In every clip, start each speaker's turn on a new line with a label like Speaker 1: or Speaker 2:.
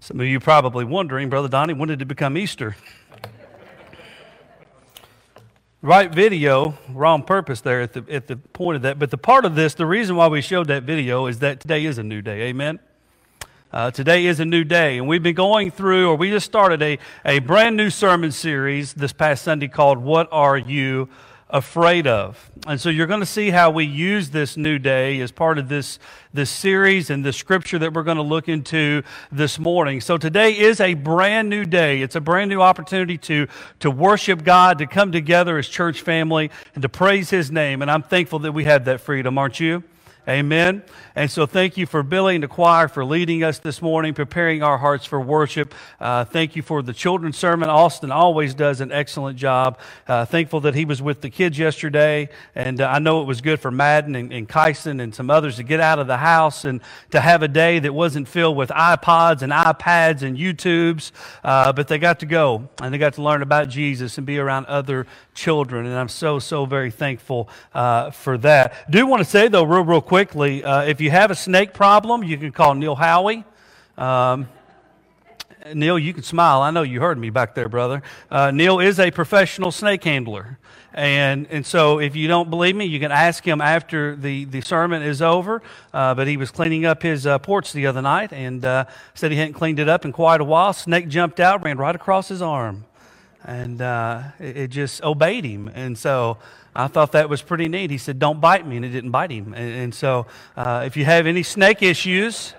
Speaker 1: Some of you probably wondering, Brother Donnie, when did it become Easter? right video, wrong purpose there at the, at the point of that. But the part of this, the reason why we showed that video is that today is a new day. Amen? Uh, today is a new day, and we've been going through, or we just started a, a brand new sermon series this past Sunday called What Are You afraid of. And so you're going to see how we use this new day as part of this, this series and the scripture that we're going to look into this morning. So today is a brand new day. It's a brand new opportunity to, to worship God, to come together as church family, and to praise His name. And I'm thankful that we have that freedom, aren't you? Amen. And so thank you for Billy and the choir for leading us this morning, preparing our hearts for worship. Uh, thank you for the children's sermon. Austin always does an excellent job. Uh, thankful that he was with the kids yesterday. And uh, I know it was good for Madden and, and Kyson and some others to get out of the house and to have a day that wasn't filled with iPods and iPads and YouTubes. Uh, but they got to go and they got to learn about Jesus and be around other children. And I'm so, so very thankful uh, for that. Do want to say, though, real, real quickly, uh, if you have a snake problem, you can call Neil Howie. Um, Neil, you can smile. I know you heard me back there, brother. Uh, Neil is a professional snake handler. And, and so if you don't believe me, you can ask him after the, the sermon is over. Uh, but he was cleaning up his uh, porch the other night and uh, said he hadn't cleaned it up in quite a while. Snake jumped out, ran right across his arm and uh, it, just obeyed him. And so I thought that was pretty neat. He said, "Don't bite me," and it didn't bite him. And, and so, uh, if you have any snake issues,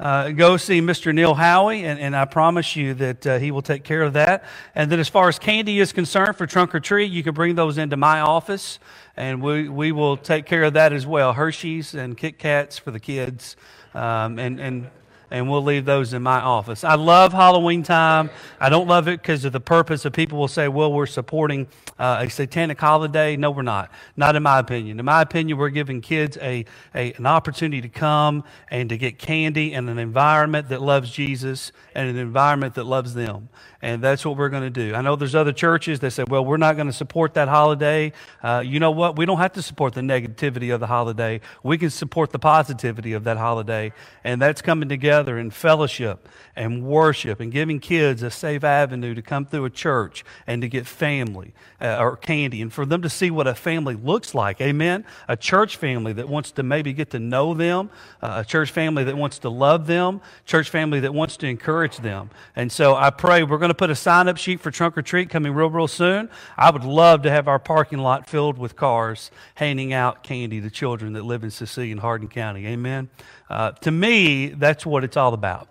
Speaker 1: uh, go see Mr. Neil Howie, and, and I promise you that uh, he will take care of that. And then, as far as candy is concerned for trunk or treat, you can bring those into my office, and we, we will take care of that as well. Hershey's and Kit Kats for the kids, um, and, and and we'll leave those in my office. I love Halloween time. I don't love it because of the purpose of people will say, well, we're supporting uh, a satanic holiday. No, we're not. Not in my opinion. In my opinion, we're giving kids a, a, an opportunity to come and to get candy in an environment that loves Jesus and an environment that loves them. And that's what we're going to do. I know there's other churches that say, well, we're not going to support that holiday. Uh, you know what? We don't have to support the negativity of the holiday. We can support the positivity of that holiday. And that's coming together in fellowship and worship and giving kids a safe avenue to come through a church and to get family uh, or candy and for them to see what a family looks like. Amen. A church family that wants to maybe get to know them, uh, a church family that wants to love them, church family that wants to encourage them. And so I pray we're going to put a sign up sheet for trunk or treat coming real, real soon. I would love to have our parking lot filled with cars handing out candy to children that live in Cecilia and Hardin County. Amen. Uh, to me, that's what it's all about.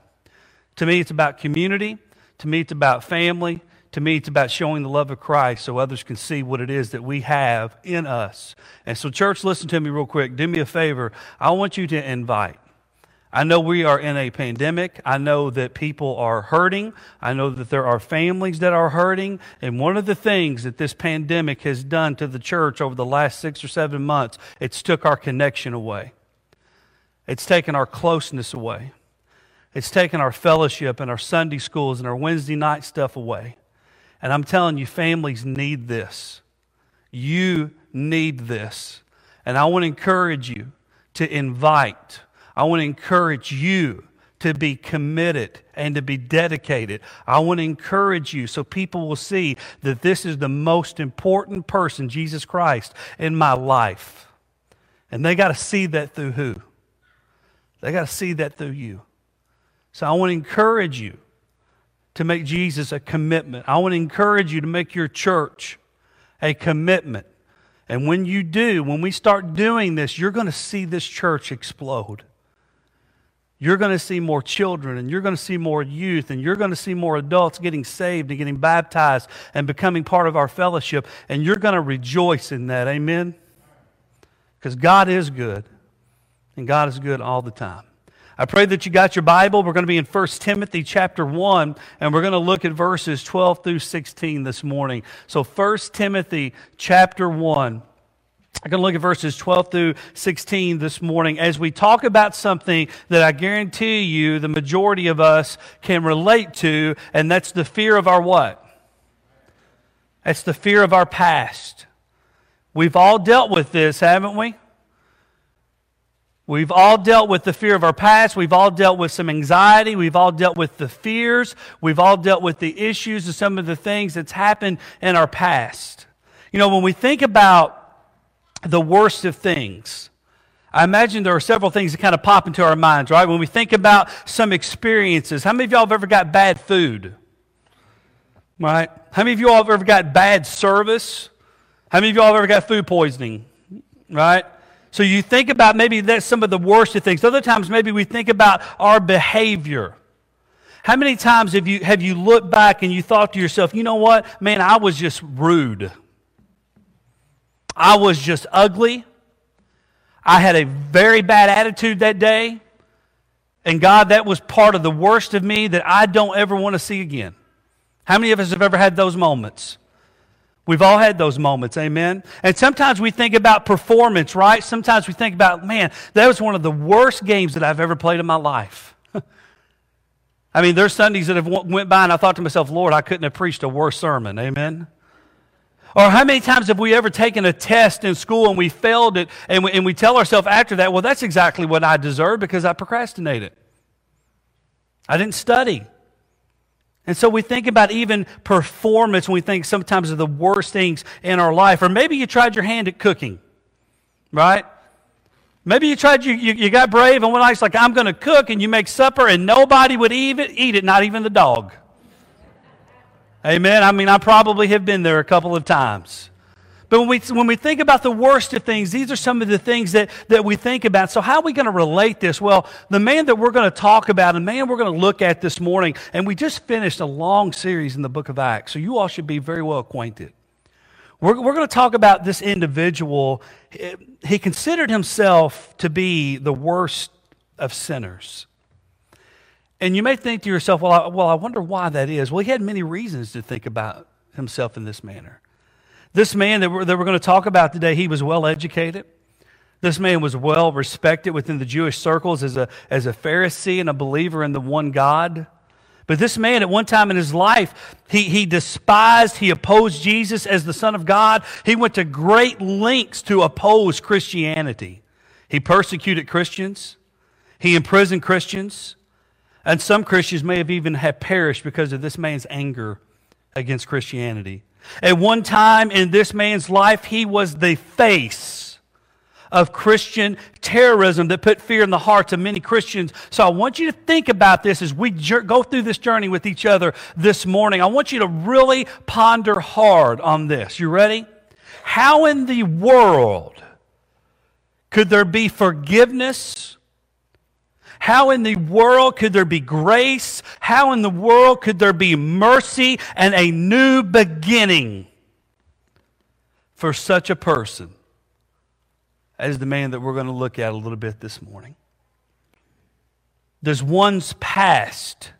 Speaker 1: To me, it's about community. To me, it's about family. To me, it's about showing the love of Christ so others can see what it is that we have in us. And so, church, listen to me real quick. Do me a favor. I want you to invite. I know we are in a pandemic. I know that people are hurting. I know that there are families that are hurting. And one of the things that this pandemic has done to the church over the last six or seven months, it's took our connection away. It's taken our closeness away. It's taken our fellowship and our Sunday schools and our Wednesday night stuff away. And I'm telling you, families need this. You need this. And I want to encourage you to invite. I want to encourage you to be committed and to be dedicated. I want to encourage you so people will see that this is the most important person, Jesus Christ, in my life. And they got to see that through who? They got to see that through you. So I want to encourage you to make Jesus a commitment. I want to encourage you to make your church a commitment. And when you do, when we start doing this, you're going to see this church explode. You're going to see more children, and you're going to see more youth, and you're going to see more adults getting saved and getting baptized and becoming part of our fellowship. And you're going to rejoice in that. Amen? Because God is good, and God is good all the time. I pray that you got your Bible. We're going to be in 1 Timothy chapter 1, and we're going to look at verses 12 through 16 this morning. So 1 Timothy chapter 1. I'm going to look at verses 12 through 16 this morning as we talk about something that I guarantee you the majority of us can relate to, and that's the fear of our what? That's the fear of our past. We've all dealt with this, haven't we? We've all dealt with the fear of our past. We've all dealt with some anxiety. We've all dealt with the fears. We've all dealt with the issues of some of the things that's happened in our past. You know, when we think about the worst of things, I imagine there are several things that kind of pop into our minds, right? When we think about some experiences, how many of y'all have ever got bad food? Right? How many of y'all have ever got bad service? How many of y'all have ever got food poisoning? Right? So you think about maybe that's some of the worst of things. Other times, maybe we think about our behavior. How many times have you, have you looked back and you thought to yourself, you know what? Man, I was just rude. I was just ugly. I had a very bad attitude that day. And God, that was part of the worst of me that I don't ever want to see again. How many of us have ever had those moments? We've all had those moments, amen? And sometimes we think about performance, right? Sometimes we think about, man, that was one of the worst games that I've ever played in my life. I mean, there's Sundays that have went by and I thought to myself, Lord, I couldn't have preached a worse sermon, amen? Or how many times have we ever taken a test in school and we failed it and we, and we tell ourselves after that, well, that's exactly what I deserve because I procrastinated. I didn't study. And so we think about even performance when we think sometimes of the worst things in our life. Or maybe you tried your hand at cooking, right? Maybe you tried, you, you, you got brave and one night's like, I'm going to cook, and you make supper, and nobody would even eat it, not even the dog. Amen. I mean, I probably have been there a couple of times. But when we, when we think about the worst of things, these are some of the things that, that we think about. So, how are we going to relate this? Well, the man that we're going to talk about, the man we're going to look at this morning, and we just finished a long series in the book of Acts, so you all should be very well acquainted. We're, we're going to talk about this individual. He considered himself to be the worst of sinners. And you may think to yourself, well, I, well, I wonder why that is. Well, he had many reasons to think about himself in this manner. This man that we're, that we're going to talk about today, he was well educated. This man was well respected within the Jewish circles as a, as a Pharisee and a believer in the one God. But this man, at one time in his life, he, he despised, he opposed Jesus as the Son of God. He went to great lengths to oppose Christianity. He persecuted Christians, he imprisoned Christians, and some Christians may have even have perished because of this man's anger against Christianity. At one time in this man's life, he was the face of Christian terrorism that put fear in the hearts of many Christians. So I want you to think about this as we go through this journey with each other this morning. I want you to really ponder hard on this. You ready? How in the world could there be forgiveness how in the world could there be grace? How in the world could there be mercy and a new beginning for such a person as the man that we're going to look at a little bit this morning? Does one's past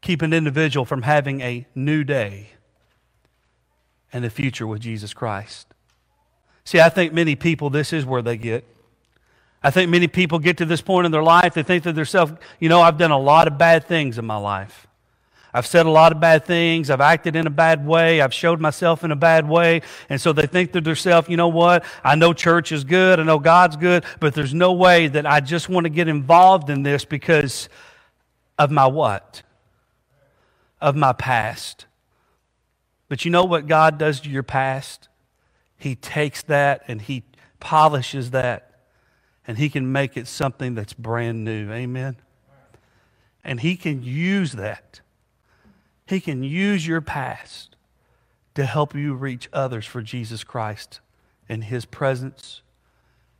Speaker 1: keep an individual from having a new day and a future with Jesus Christ? See, I think many people, this is where they get. I think many people get to this point in their life, they think to themselves, you know, I've done a lot of bad things in my life. I've said a lot of bad things. I've acted in a bad way. I've showed myself in a bad way. And so they think to themselves, you know what? I know church is good. I know God's good, but there's no way that I just want to get involved in this because of my what? Of my past. But you know what God does to your past? He takes that and He polishes that and He can make it something that's brand new. Amen? And He can use that. He can use your past to help you reach others for Jesus Christ in His presence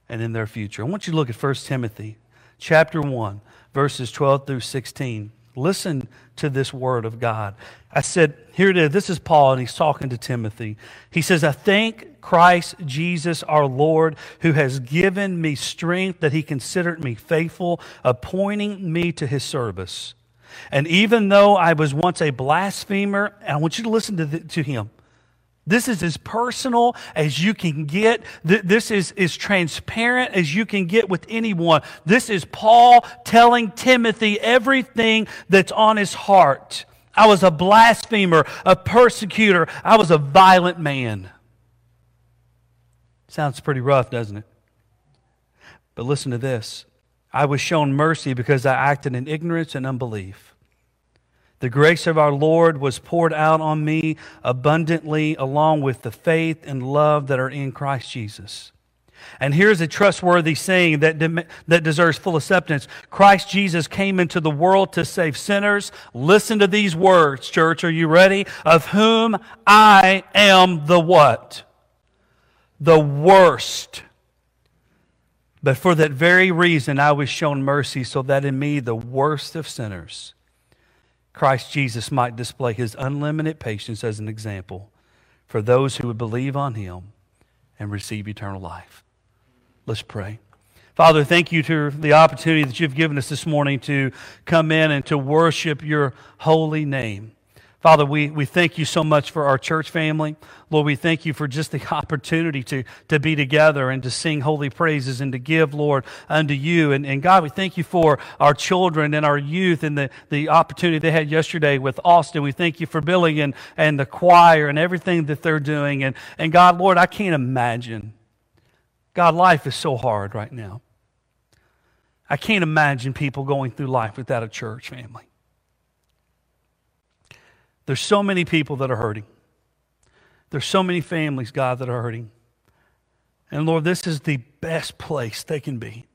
Speaker 1: and in their future. I want you to look at 1 Timothy chapter 1, verses 12 through 16. Listen to this word of God. I said, here it is. This is Paul, and he's talking to Timothy. He says, I thank Christ Jesus our Lord, who has given me strength that he considered me faithful, appointing me to his service. And even though I was once a blasphemer, I want you to listen to, the, to him. This is as personal as you can get. This is as transparent as you can get with anyone. This is Paul telling Timothy everything that's on his heart. I was a blasphemer, a persecutor. I was a violent man. Sounds pretty rough, doesn't it? But listen to this I was shown mercy because I acted in ignorance and unbelief. The grace of our Lord was poured out on me abundantly, along with the faith and love that are in Christ Jesus. And here's a trustworthy saying that, de- that deserves full acceptance Christ Jesus came into the world to save sinners. Listen to these words, church. Are you ready? Of whom I am the what? The worst. But for that very reason, I was shown mercy so that in me, the worst of sinners, Christ Jesus might display his unlimited patience as an example for those who would believe on him and receive eternal life. Let's pray. Father, thank you for the opportunity that you've given us this morning to come in and to worship your holy name. Father, we, we thank you so much for our church family. Lord, we thank you for just the opportunity to, to be together and to sing holy praises and to give, Lord, unto you. And, and God, we thank you for our children and our youth and the, the opportunity they had yesterday with Austin. We thank you for Billy and, and the choir and everything that they're doing. And, and God, Lord, I can't imagine God, life is so hard right now. I can't imagine people going through life without a church family. There's so many people that are hurting. There's so many families, God, that are hurting. And Lord, this is the best place they can be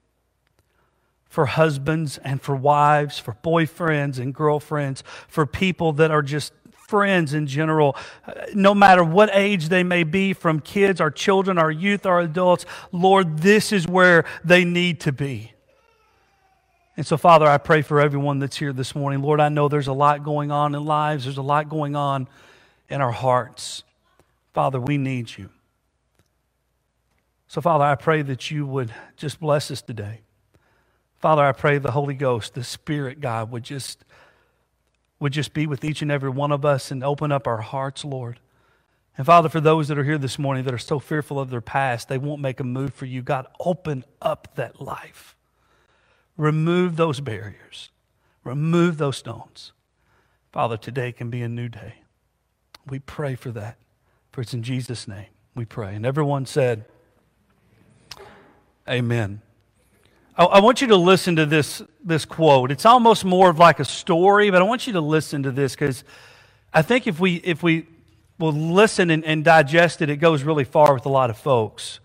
Speaker 1: for husbands and for wives, for boyfriends and girlfriends, for people that are just friends in general, no matter what age they may be, from kids, our children, our youth, our adults, Lord, this is where they need to be. And so, Father, I pray for everyone that's here this morning. Lord, I know there's a lot going on in lives, there's a lot going on in our hearts. Father, we need you. So, Father, I pray that you would just bless us today. Father, I pray the Holy Ghost, the Spirit, God, would just would just be with each and every one of us and open up our hearts, Lord. And Father, for those that are here this morning that are so fearful of their past, they won't make a move for you. God, open up that life. Remove those barriers. Remove those stones. Father, today can be a new day. We pray for that. For it's in Jesus' name we pray. And everyone said, Amen. I, I want you to listen to this, this quote. It's almost more of like a story, but I want you to listen to this because I think if we, if we will listen and, and digest it, it goes really far with a lot of folks.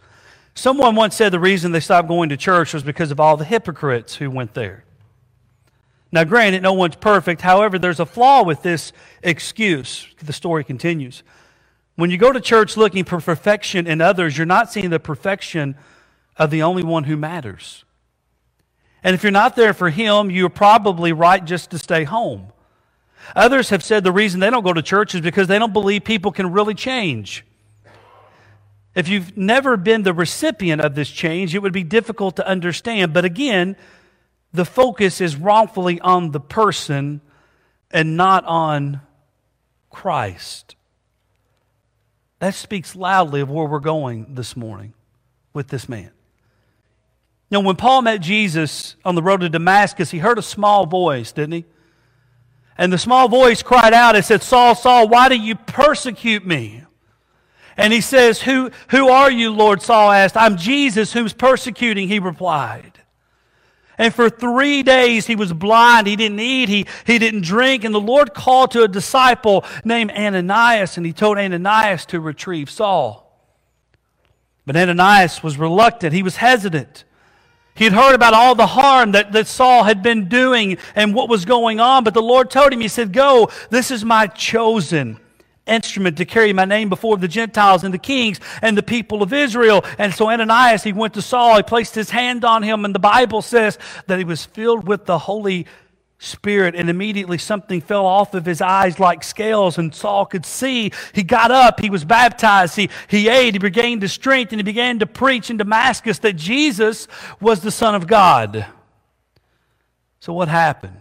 Speaker 1: Someone once said the reason they stopped going to church was because of all the hypocrites who went there. Now, granted, no one's perfect. However, there's a flaw with this excuse. The story continues. When you go to church looking for perfection in others, you're not seeing the perfection of the only one who matters. And if you're not there for Him, you're probably right just to stay home. Others have said the reason they don't go to church is because they don't believe people can really change. If you've never been the recipient of this change, it would be difficult to understand. But again, the focus is wrongfully on the person and not on Christ. That speaks loudly of where we're going this morning with this man. Now, when Paul met Jesus on the road to Damascus, he heard a small voice, didn't he? And the small voice cried out and said, Saul, Saul, why do you persecute me? And he says, Who, who are you, Lord? Saul asked. I'm Jesus who's persecuting, he replied. And for three days he was blind. He didn't eat. He, he didn't drink. And the Lord called to a disciple named Ananias, and he told Ananias to retrieve Saul. But Ananias was reluctant. He was hesitant. He had heard about all the harm that, that Saul had been doing and what was going on, but the Lord told him, He said, Go, this is my chosen instrument to carry my name before the Gentiles and the kings and the people of Israel. And so Ananias, he went to Saul, he placed his hand on him, and the Bible says that he was filled with the Holy spirit, and immediately something fell off of his eyes like scales, and Saul could see. He got up, he was baptized, he, he ate, he regained his strength, and he began to preach in Damascus that Jesus was the Son of God. So, what happened?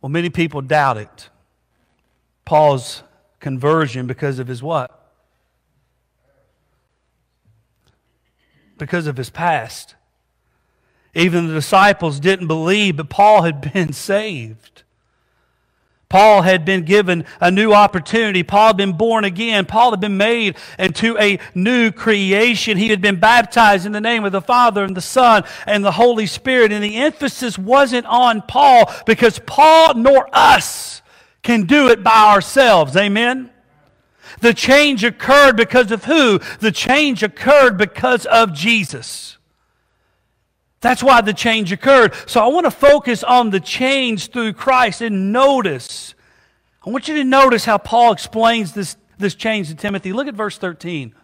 Speaker 1: Well, many people doubted Paul's conversion because of his what? Because of his past. Even the disciples didn't believe, but Paul had been saved. Paul had been given a new opportunity. Paul had been born again. Paul had been made into a new creation. He had been baptized in the name of the Father and the Son and the Holy Spirit. And the emphasis wasn't on Paul because Paul nor us can do it by ourselves. Amen? The change occurred because of who? The change occurred because of Jesus. That's why the change occurred. So I want to focus on the change through Christ and notice. I want you to notice how Paul explains this, this change to Timothy. Look at verse 13.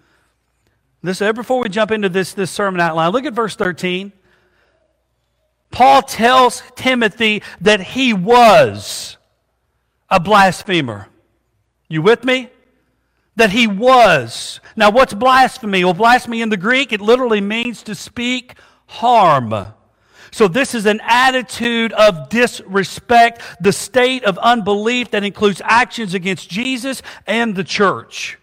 Speaker 1: This uh, before we jump into this, this sermon outline, look at verse 13. Paul tells Timothy that he was a blasphemer. You with me? That he was. Now, what's blasphemy? Well, blasphemy in the Greek, it literally means to speak harm. So, this is an attitude of disrespect, the state of unbelief that includes actions against Jesus and the church.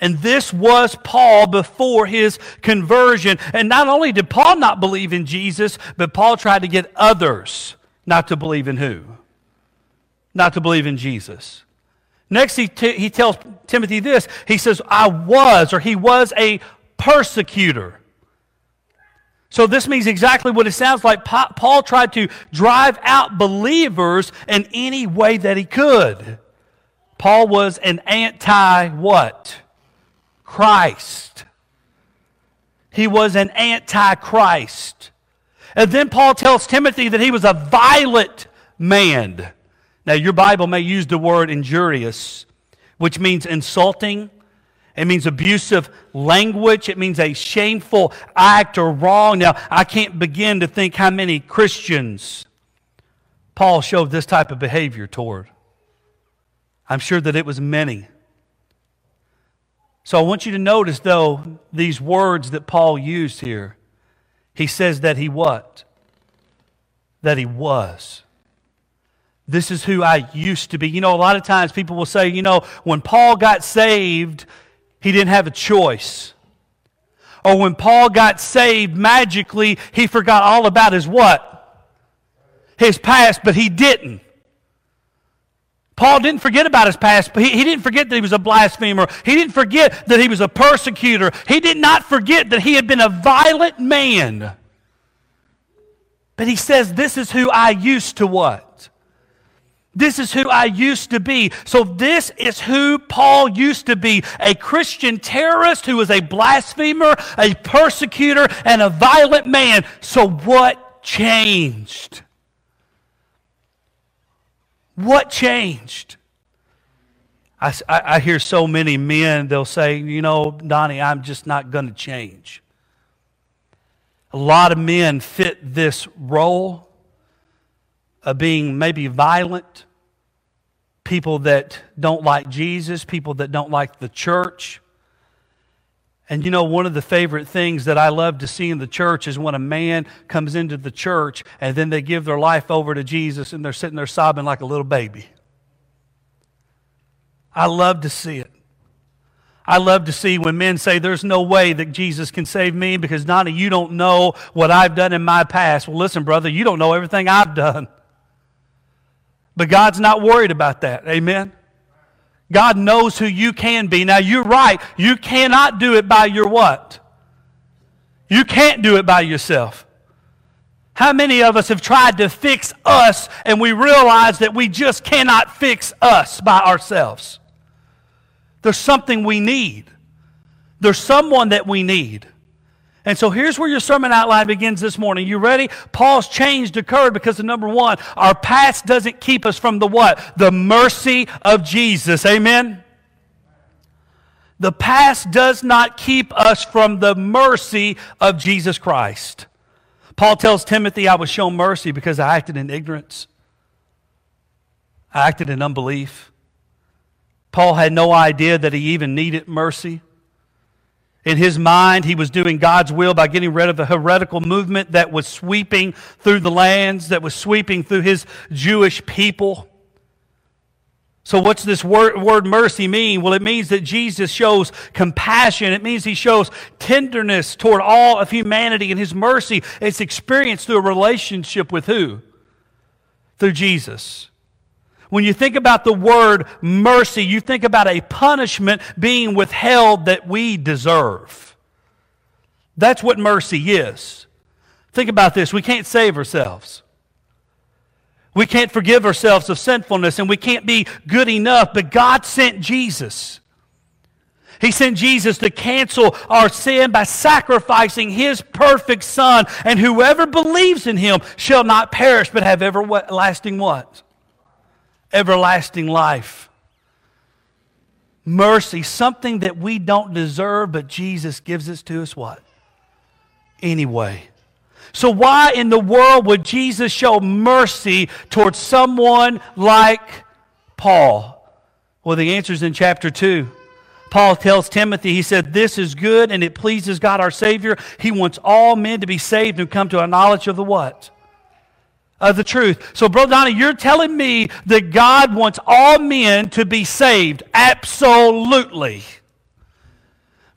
Speaker 1: And this was Paul before his conversion. And not only did Paul not believe in Jesus, but Paul tried to get others not to believe in who? Not to believe in Jesus. Next, he, t- he tells Timothy this. He says, I was, or he was a persecutor. So this means exactly what it sounds like. Paul tried to drive out believers in any way that he could. Paul was an anti what? Christ. He was an anti Christ. And then Paul tells Timothy that he was a violent man. Now, your Bible may use the word injurious, which means insulting it means abusive language. It means a shameful act or wrong. Now, I can't begin to think how many Christians Paul showed this type of behavior toward. I'm sure that it was many. So I want you to notice, though, these words that Paul used here. He says that he what? That he was. This is who I used to be. You know, a lot of times people will say, you know, when Paul got saved, he didn't have a choice. Or when Paul got saved, magically, he forgot all about his what? His past, but he didn't. Paul didn't forget about his past, but he, he didn't forget that he was a blasphemer. He didn't forget that he was a persecutor. He did not forget that he had been a violent man. But he says, This is who I used to what? This is who I used to be. So, this is who Paul used to be a Christian terrorist who was a blasphemer, a persecutor, and a violent man. So, what changed? What changed? I, I, I hear so many men, they'll say, you know, Donnie, I'm just not going to change. A lot of men fit this role of being maybe violent, people that don't like Jesus, people that don't like the church. And you know, one of the favorite things that I love to see in the church is when a man comes into the church and then they give their life over to Jesus and they're sitting there sobbing like a little baby. I love to see it. I love to see when men say, There's no way that Jesus can save me because, Donnie, you don't know what I've done in my past. Well, listen, brother, you don't know everything I've done. But God's not worried about that. Amen. God knows who you can be. Now you're right. You cannot do it by your what? You can't do it by yourself. How many of us have tried to fix us and we realize that we just cannot fix us by ourselves? There's something we need. There's someone that we need. And so here's where your sermon outline begins this morning. You ready? Paul's change occurred because of number one, our past doesn't keep us from the what? The mercy of Jesus. Amen? The past does not keep us from the mercy of Jesus Christ. Paul tells Timothy, I was shown mercy because I acted in ignorance. I acted in unbelief. Paul had no idea that he even needed mercy. In his mind, he was doing God's will by getting rid of the heretical movement that was sweeping through the lands, that was sweeping through his Jewish people. So, what's this word, word mercy mean? Well, it means that Jesus shows compassion. It means he shows tenderness toward all of humanity, and his mercy is experienced through a relationship with who? Through Jesus. When you think about the word mercy, you think about a punishment being withheld that we deserve. That's what mercy is. Think about this. We can't save ourselves. We can't forgive ourselves of sinfulness and we can't be good enough, but God sent Jesus. He sent Jesus to cancel our sin by sacrificing his perfect son, and whoever believes in him shall not perish but have everlasting what? Everlasting life. Mercy, something that we don't deserve, but Jesus gives us to us what? Anyway. So, why in the world would Jesus show mercy towards someone like Paul? Well, the answer is in chapter 2. Paul tells Timothy, he said, This is good and it pleases God our Savior. He wants all men to be saved and come to a knowledge of the what? Of the truth. So, Brother Donnie, you're telling me that God wants all men to be saved. Absolutely.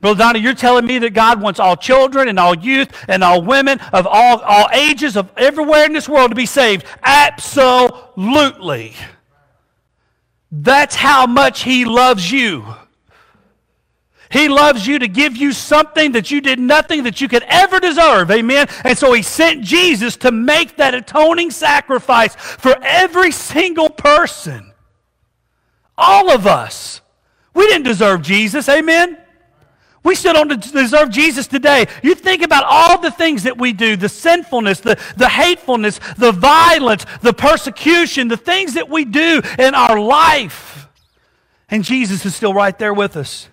Speaker 1: Brother Donnie, you're telling me that God wants all children and all youth and all women of all, all ages of everywhere in this world to be saved. Absolutely. That's how much He loves you. He loves you to give you something that you did nothing that you could ever deserve. Amen. And so he sent Jesus to make that atoning sacrifice for every single person. All of us. We didn't deserve Jesus. Amen. We still don't deserve Jesus today. You think about all the things that we do the sinfulness, the, the hatefulness, the violence, the persecution, the things that we do in our life. And Jesus is still right there with us.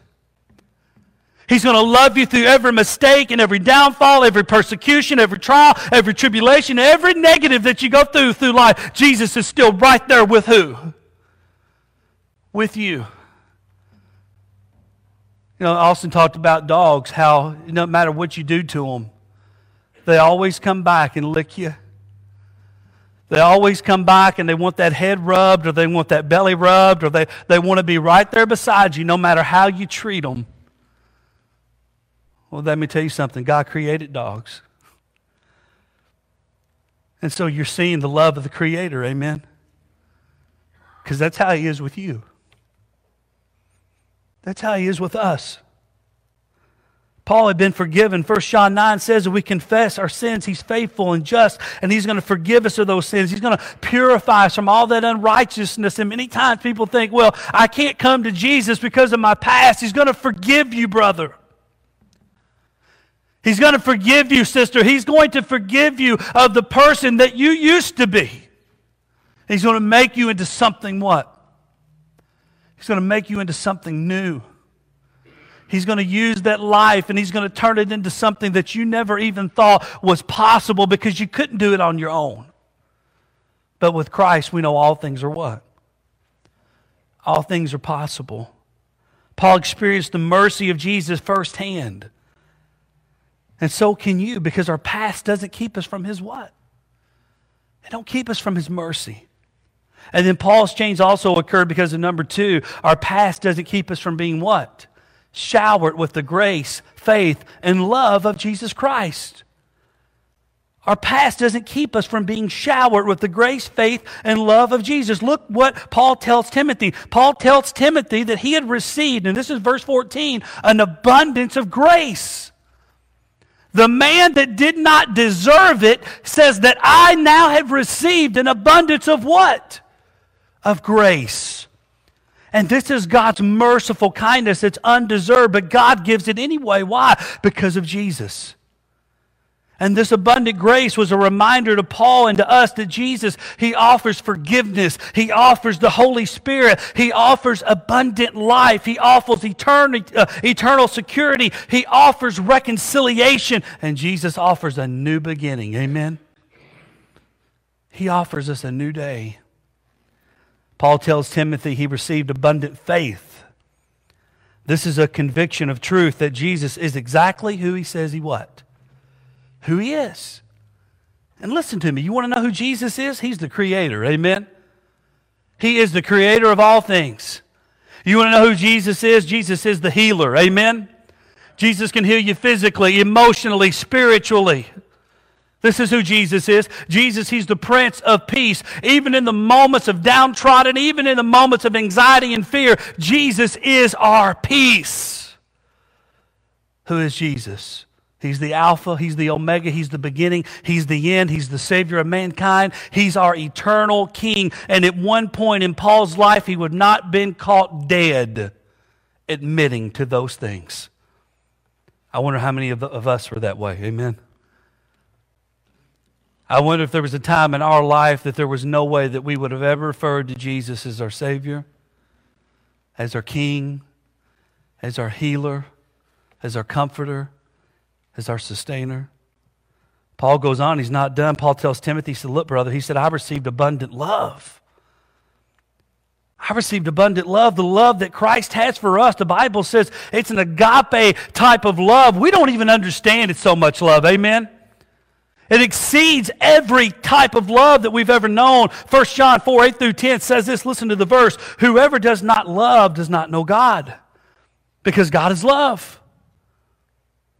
Speaker 1: He's going to love you through every mistake and every downfall, every persecution, every trial, every tribulation, every negative that you go through through life. Jesus is still right there with who? With you. You know, Austin talked about dogs, how no matter what you do to them, they always come back and lick you. They always come back and they want that head rubbed or they want that belly rubbed or they, they want to be right there beside you no matter how you treat them. Well, let me tell you something God created dogs. And so you're seeing the love of the Creator, amen? Because that's how He is with you. That's how He is with us. Paul had been forgiven. 1 John 9 says that we confess our sins. He's faithful and just, and He's going to forgive us of those sins. He's going to purify us from all that unrighteousness. And many times people think, well, I can't come to Jesus because of my past. He's going to forgive you, brother. He's going to forgive you, sister. He's going to forgive you of the person that you used to be. He's going to make you into something what? He's going to make you into something new. He's going to use that life and he's going to turn it into something that you never even thought was possible because you couldn't do it on your own. But with Christ, we know all things are what? All things are possible. Paul experienced the mercy of Jesus firsthand. And so can you because our past doesn't keep us from his what? It don't keep us from his mercy. And then Paul's change also occurred because of number two, our past doesn't keep us from being what? Showered with the grace, faith, and love of Jesus Christ. Our past doesn't keep us from being showered with the grace, faith, and love of Jesus. Look what Paul tells Timothy. Paul tells Timothy that he had received, and this is verse 14, an abundance of grace. The man that did not deserve it says that I now have received an abundance of what? Of grace. And this is God's merciful kindness. It's undeserved, but God gives it anyway. Why? Because of Jesus. And this abundant grace was a reminder to Paul and to us that Jesus, He offers forgiveness. He offers the Holy Spirit. He offers abundant life. He offers eternal, uh, eternal security. He offers reconciliation. And Jesus offers a new beginning. Amen? He offers us a new day. Paul tells Timothy he received abundant faith. This is a conviction of truth that Jesus is exactly who He says He what? Who he is. And listen to me, you want to know who Jesus is? He's the creator. Amen. He is the creator of all things. You want to know who Jesus is? Jesus is the healer. Amen. Jesus can heal you physically, emotionally, spiritually. This is who Jesus is. Jesus, He's the Prince of Peace. Even in the moments of downtrodden, even in the moments of anxiety and fear, Jesus is our peace. Who is Jesus? He's the Alpha, He's the Omega, He's the beginning, He's the end, He's the Savior of mankind, He's our eternal King. And at one point in Paul's life, he would not been caught dead admitting to those things. I wonder how many of, of us were that way. Amen. I wonder if there was a time in our life that there was no way that we would have ever referred to Jesus as our Savior, as our King, as our healer, as our comforter, as our sustainer. Paul goes on, he's not done. Paul tells Timothy, he said, Look, brother, he said, I received abundant love. I received abundant love, the love that Christ has for us. The Bible says it's an agape type of love. We don't even understand it's so much love. Amen? It exceeds every type of love that we've ever known. 1 John 4 8 through 10 says this listen to the verse Whoever does not love does not know God, because God is love.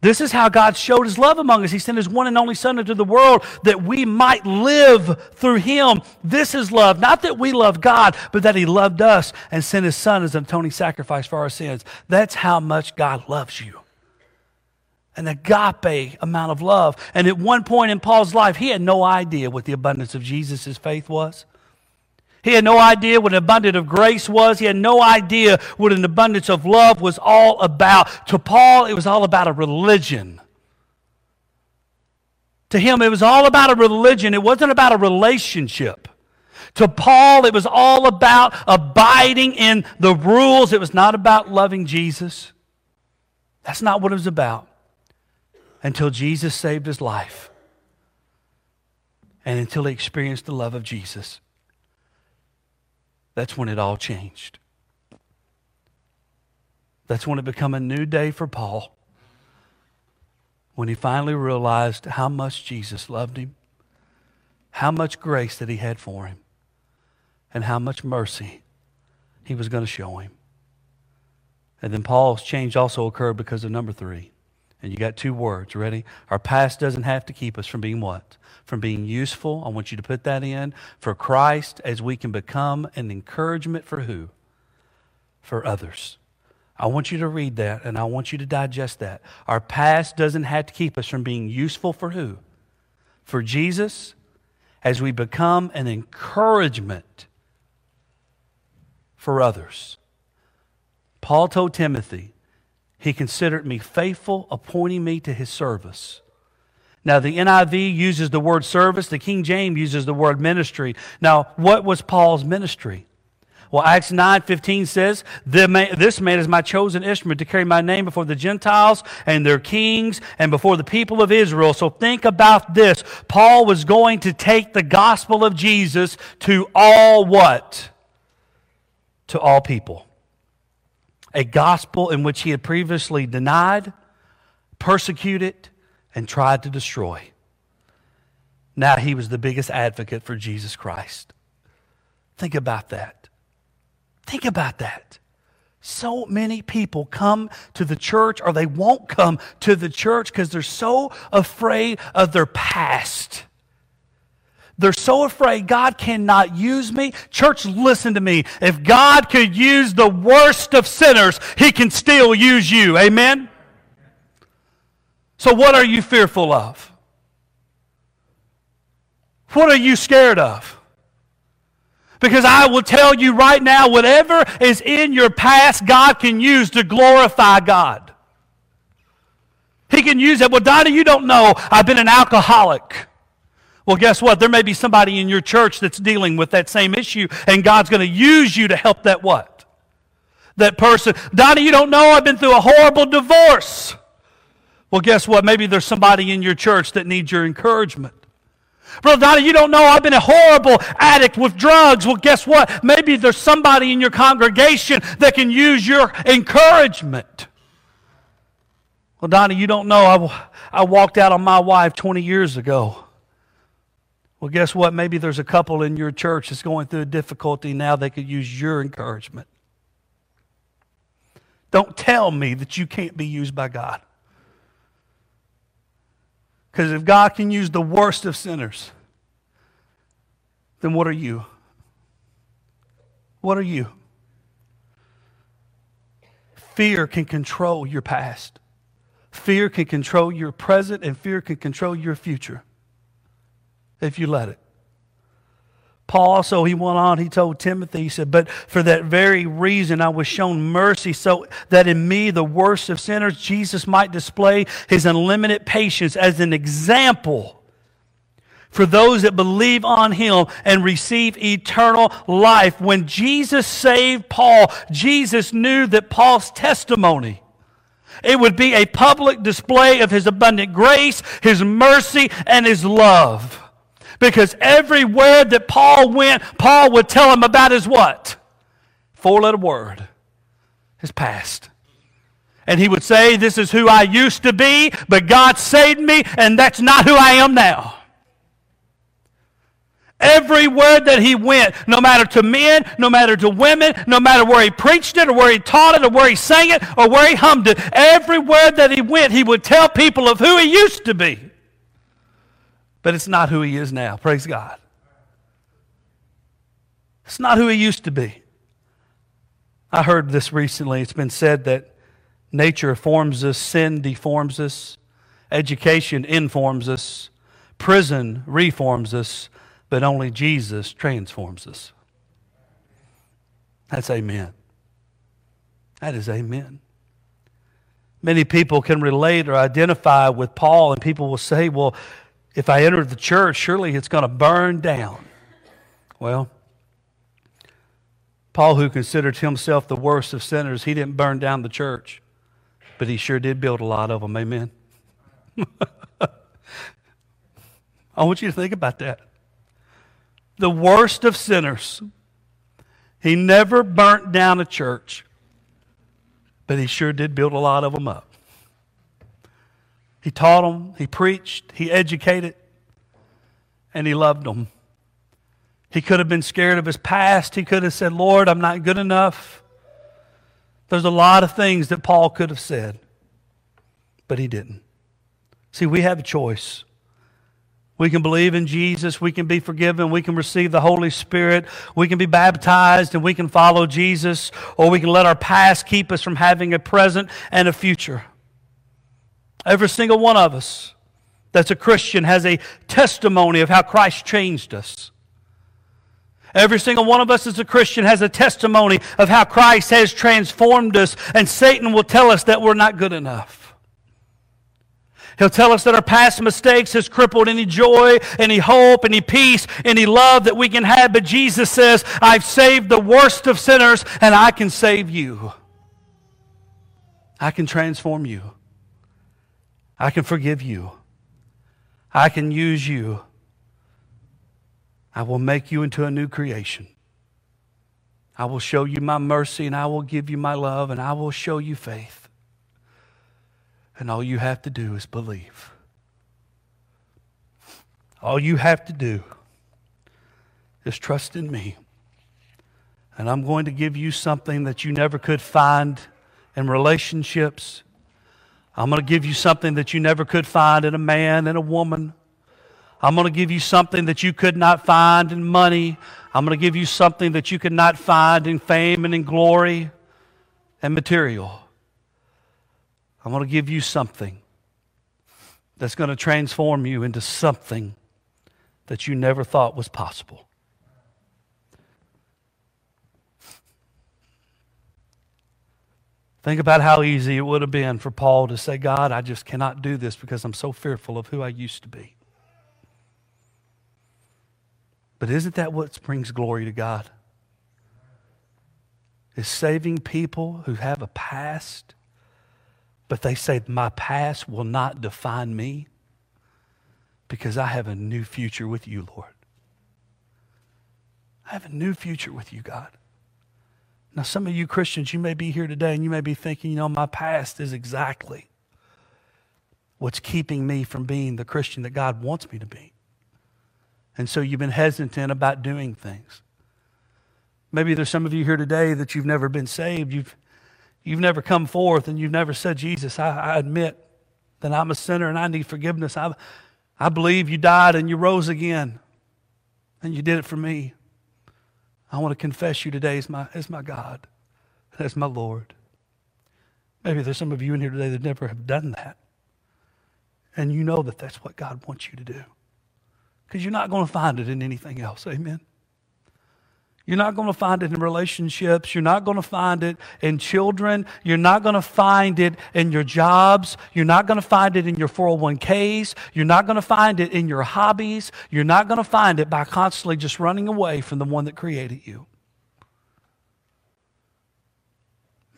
Speaker 1: This is how God showed his love among us. He sent his one and only Son into the world that we might live through him. This is love. Not that we love God, but that he loved us and sent his Son as an atoning sacrifice for our sins. That's how much God loves you an agape amount of love. And at one point in Paul's life, he had no idea what the abundance of Jesus' faith was. He had no idea what an abundance of grace was. He had no idea what an abundance of love was all about. To Paul, it was all about a religion. To him, it was all about a religion. It wasn't about a relationship. To Paul, it was all about abiding in the rules. It was not about loving Jesus. That's not what it was about until Jesus saved his life and until he experienced the love of Jesus. That's when it all changed. That's when it became a new day for Paul. When he finally realized how much Jesus loved him, how much grace that he had for him, and how much mercy he was going to show him. And then Paul's change also occurred because of number three. And you got two words. Ready? Our past doesn't have to keep us from being what? From being useful. I want you to put that in. For Christ, as we can become an encouragement for who? For others. I want you to read that and I want you to digest that. Our past doesn't have to keep us from being useful for who? For Jesus, as we become an encouragement for others. Paul told Timothy, he considered me faithful, appointing me to his service. Now, the NIV uses the word service, the King James uses the word ministry. Now, what was Paul's ministry? Well, Acts 9 15 says, This man is my chosen instrument to carry my name before the Gentiles and their kings and before the people of Israel. So think about this. Paul was going to take the gospel of Jesus to all what? To all people a gospel in which he had previously denied, persecuted, and tried to destroy. Now he was the biggest advocate for Jesus Christ. Think about that. Think about that. So many people come to the church or they won't come to the church because they're so afraid of their past. They're so afraid God cannot use me. Church, listen to me. If God could use the worst of sinners, He can still use you. Amen? So, what are you fearful of? What are you scared of? Because I will tell you right now, whatever is in your past, God can use to glorify God. He can use it. Well, Donnie, you don't know. I've been an alcoholic. Well, guess what? There may be somebody in your church that's dealing with that same issue, and God's going to use you to help that what? That person. Donnie, you don't know I've been through a horrible divorce. Well, guess what? Maybe there's somebody in your church that needs your encouragement. Brother Donnie, you don't know I've been a horrible addict with drugs. Well, guess what? Maybe there's somebody in your congregation that can use your encouragement. Well, Donnie, you don't know I, I walked out on my wife 20 years ago. Well, guess what? Maybe there's a couple in your church that's going through a difficulty now. They could use your encouragement. Don't tell me that you can't be used by God. Because if God can use the worst of sinners, then what are you? What are you? Fear can control your past. Fear can control your present, and fear can control your future if you let it. Paul also, he went on, he told Timothy, he said, But for that very reason I was shown mercy, so that in me, the worst of sinners, Jesus might display his unlimited patience as an example for those that believe on him and receive eternal life. When Jesus saved Paul, Jesus knew that Paul's testimony it would be a public display of his abundant grace, his mercy, and his love. Because everywhere that Paul went, Paul would tell him about his what? Four letter word. His past. And he would say, This is who I used to be, but God saved me, and that's not who I am now. Everywhere that he went, no matter to men, no matter to women, no matter where he preached it or where he taught it or where he sang it or where he hummed it, everywhere that he went, he would tell people of who he used to be. But it's not who he is now. Praise God. It's not who he used to be. I heard this recently. It's been said that nature forms us, sin deforms us, education informs us, prison reforms us, but only Jesus transforms us. That's amen. That is amen. Many people can relate or identify with Paul, and people will say, well, if I enter the church, surely it's going to burn down. Well, Paul, who considered himself the worst of sinners, he didn't burn down the church, but he sure did build a lot of them. Amen. I want you to think about that. The worst of sinners. He never burnt down a church, but he sure did build a lot of them up. He taught them, he preached, he educated, and he loved them. He could have been scared of his past. He could have said, Lord, I'm not good enough. There's a lot of things that Paul could have said, but he didn't. See, we have a choice. We can believe in Jesus. We can be forgiven. We can receive the Holy Spirit. We can be baptized and we can follow Jesus. Or we can let our past keep us from having a present and a future. Every single one of us that's a Christian has a testimony of how Christ changed us. Every single one of us as a Christian has a testimony of how Christ has transformed us, and Satan will tell us that we're not good enough. He'll tell us that our past mistakes has crippled any joy, any hope, any peace, any love that we can have. But Jesus says, I've saved the worst of sinners, and I can save you. I can transform you. I can forgive you. I can use you. I will make you into a new creation. I will show you my mercy and I will give you my love and I will show you faith. And all you have to do is believe. All you have to do is trust in me. And I'm going to give you something that you never could find in relationships I'm going to give you something that you never could find in a man and a woman. I'm going to give you something that you could not find in money. I'm going to give you something that you could not find in fame and in glory and material. I'm going to give you something that's going to transform you into something that you never thought was possible. Think about how easy it would have been for Paul to say, God, I just cannot do this because I'm so fearful of who I used to be. But isn't that what brings glory to God? Is saving people who have a past, but they say, My past will not define me because I have a new future with you, Lord. I have a new future with you, God. Now, some of you Christians, you may be here today and you may be thinking, you know, my past is exactly what's keeping me from being the Christian that God wants me to be. And so you've been hesitant about doing things. Maybe there's some of you here today that you've never been saved. You've, you've never come forth and you've never said, Jesus, I, I admit that I'm a sinner and I need forgiveness. I, I believe you died and you rose again, and you did it for me. I want to confess you today as my, as my God, as my Lord. Maybe there's some of you in here today that never have done that. And you know that that's what God wants you to do. Because you're not going to find it in anything else. Amen. You're not going to find it in relationships. You're not going to find it in children. You're not going to find it in your jobs. You're not going to find it in your 401ks. You're not going to find it in your hobbies. You're not going to find it by constantly just running away from the one that created you.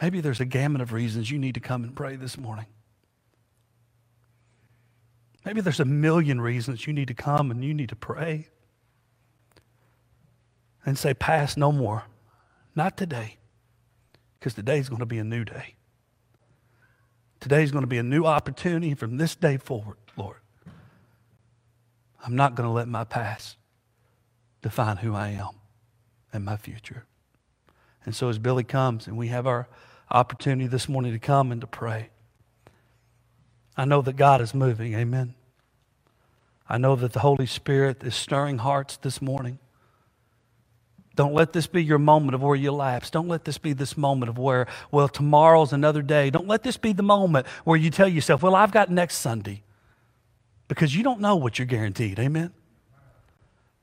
Speaker 1: Maybe there's a gamut of reasons you need to come and pray this morning. Maybe there's a million reasons you need to come and you need to pray and say, Past no more. Not today, because today's going to be a new day. Today's going to be a new opportunity from this day forward, Lord. I'm not going to let my past define who I am and my future. And so as Billy comes and we have our opportunity this morning to come and to pray, I know that God is moving. Amen. I know that the Holy Spirit is stirring hearts this morning. Don't let this be your moment of where you lapse. Don't let this be this moment of where, well, tomorrow's another day. Don't let this be the moment where you tell yourself, well, I've got next Sunday. Because you don't know what you're guaranteed. Amen?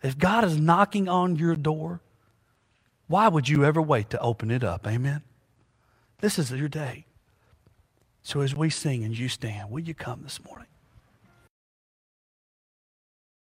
Speaker 1: If God is knocking on your door, why would you ever wait to open it up? Amen? This is your day. So as we sing and you stand, will you come this morning?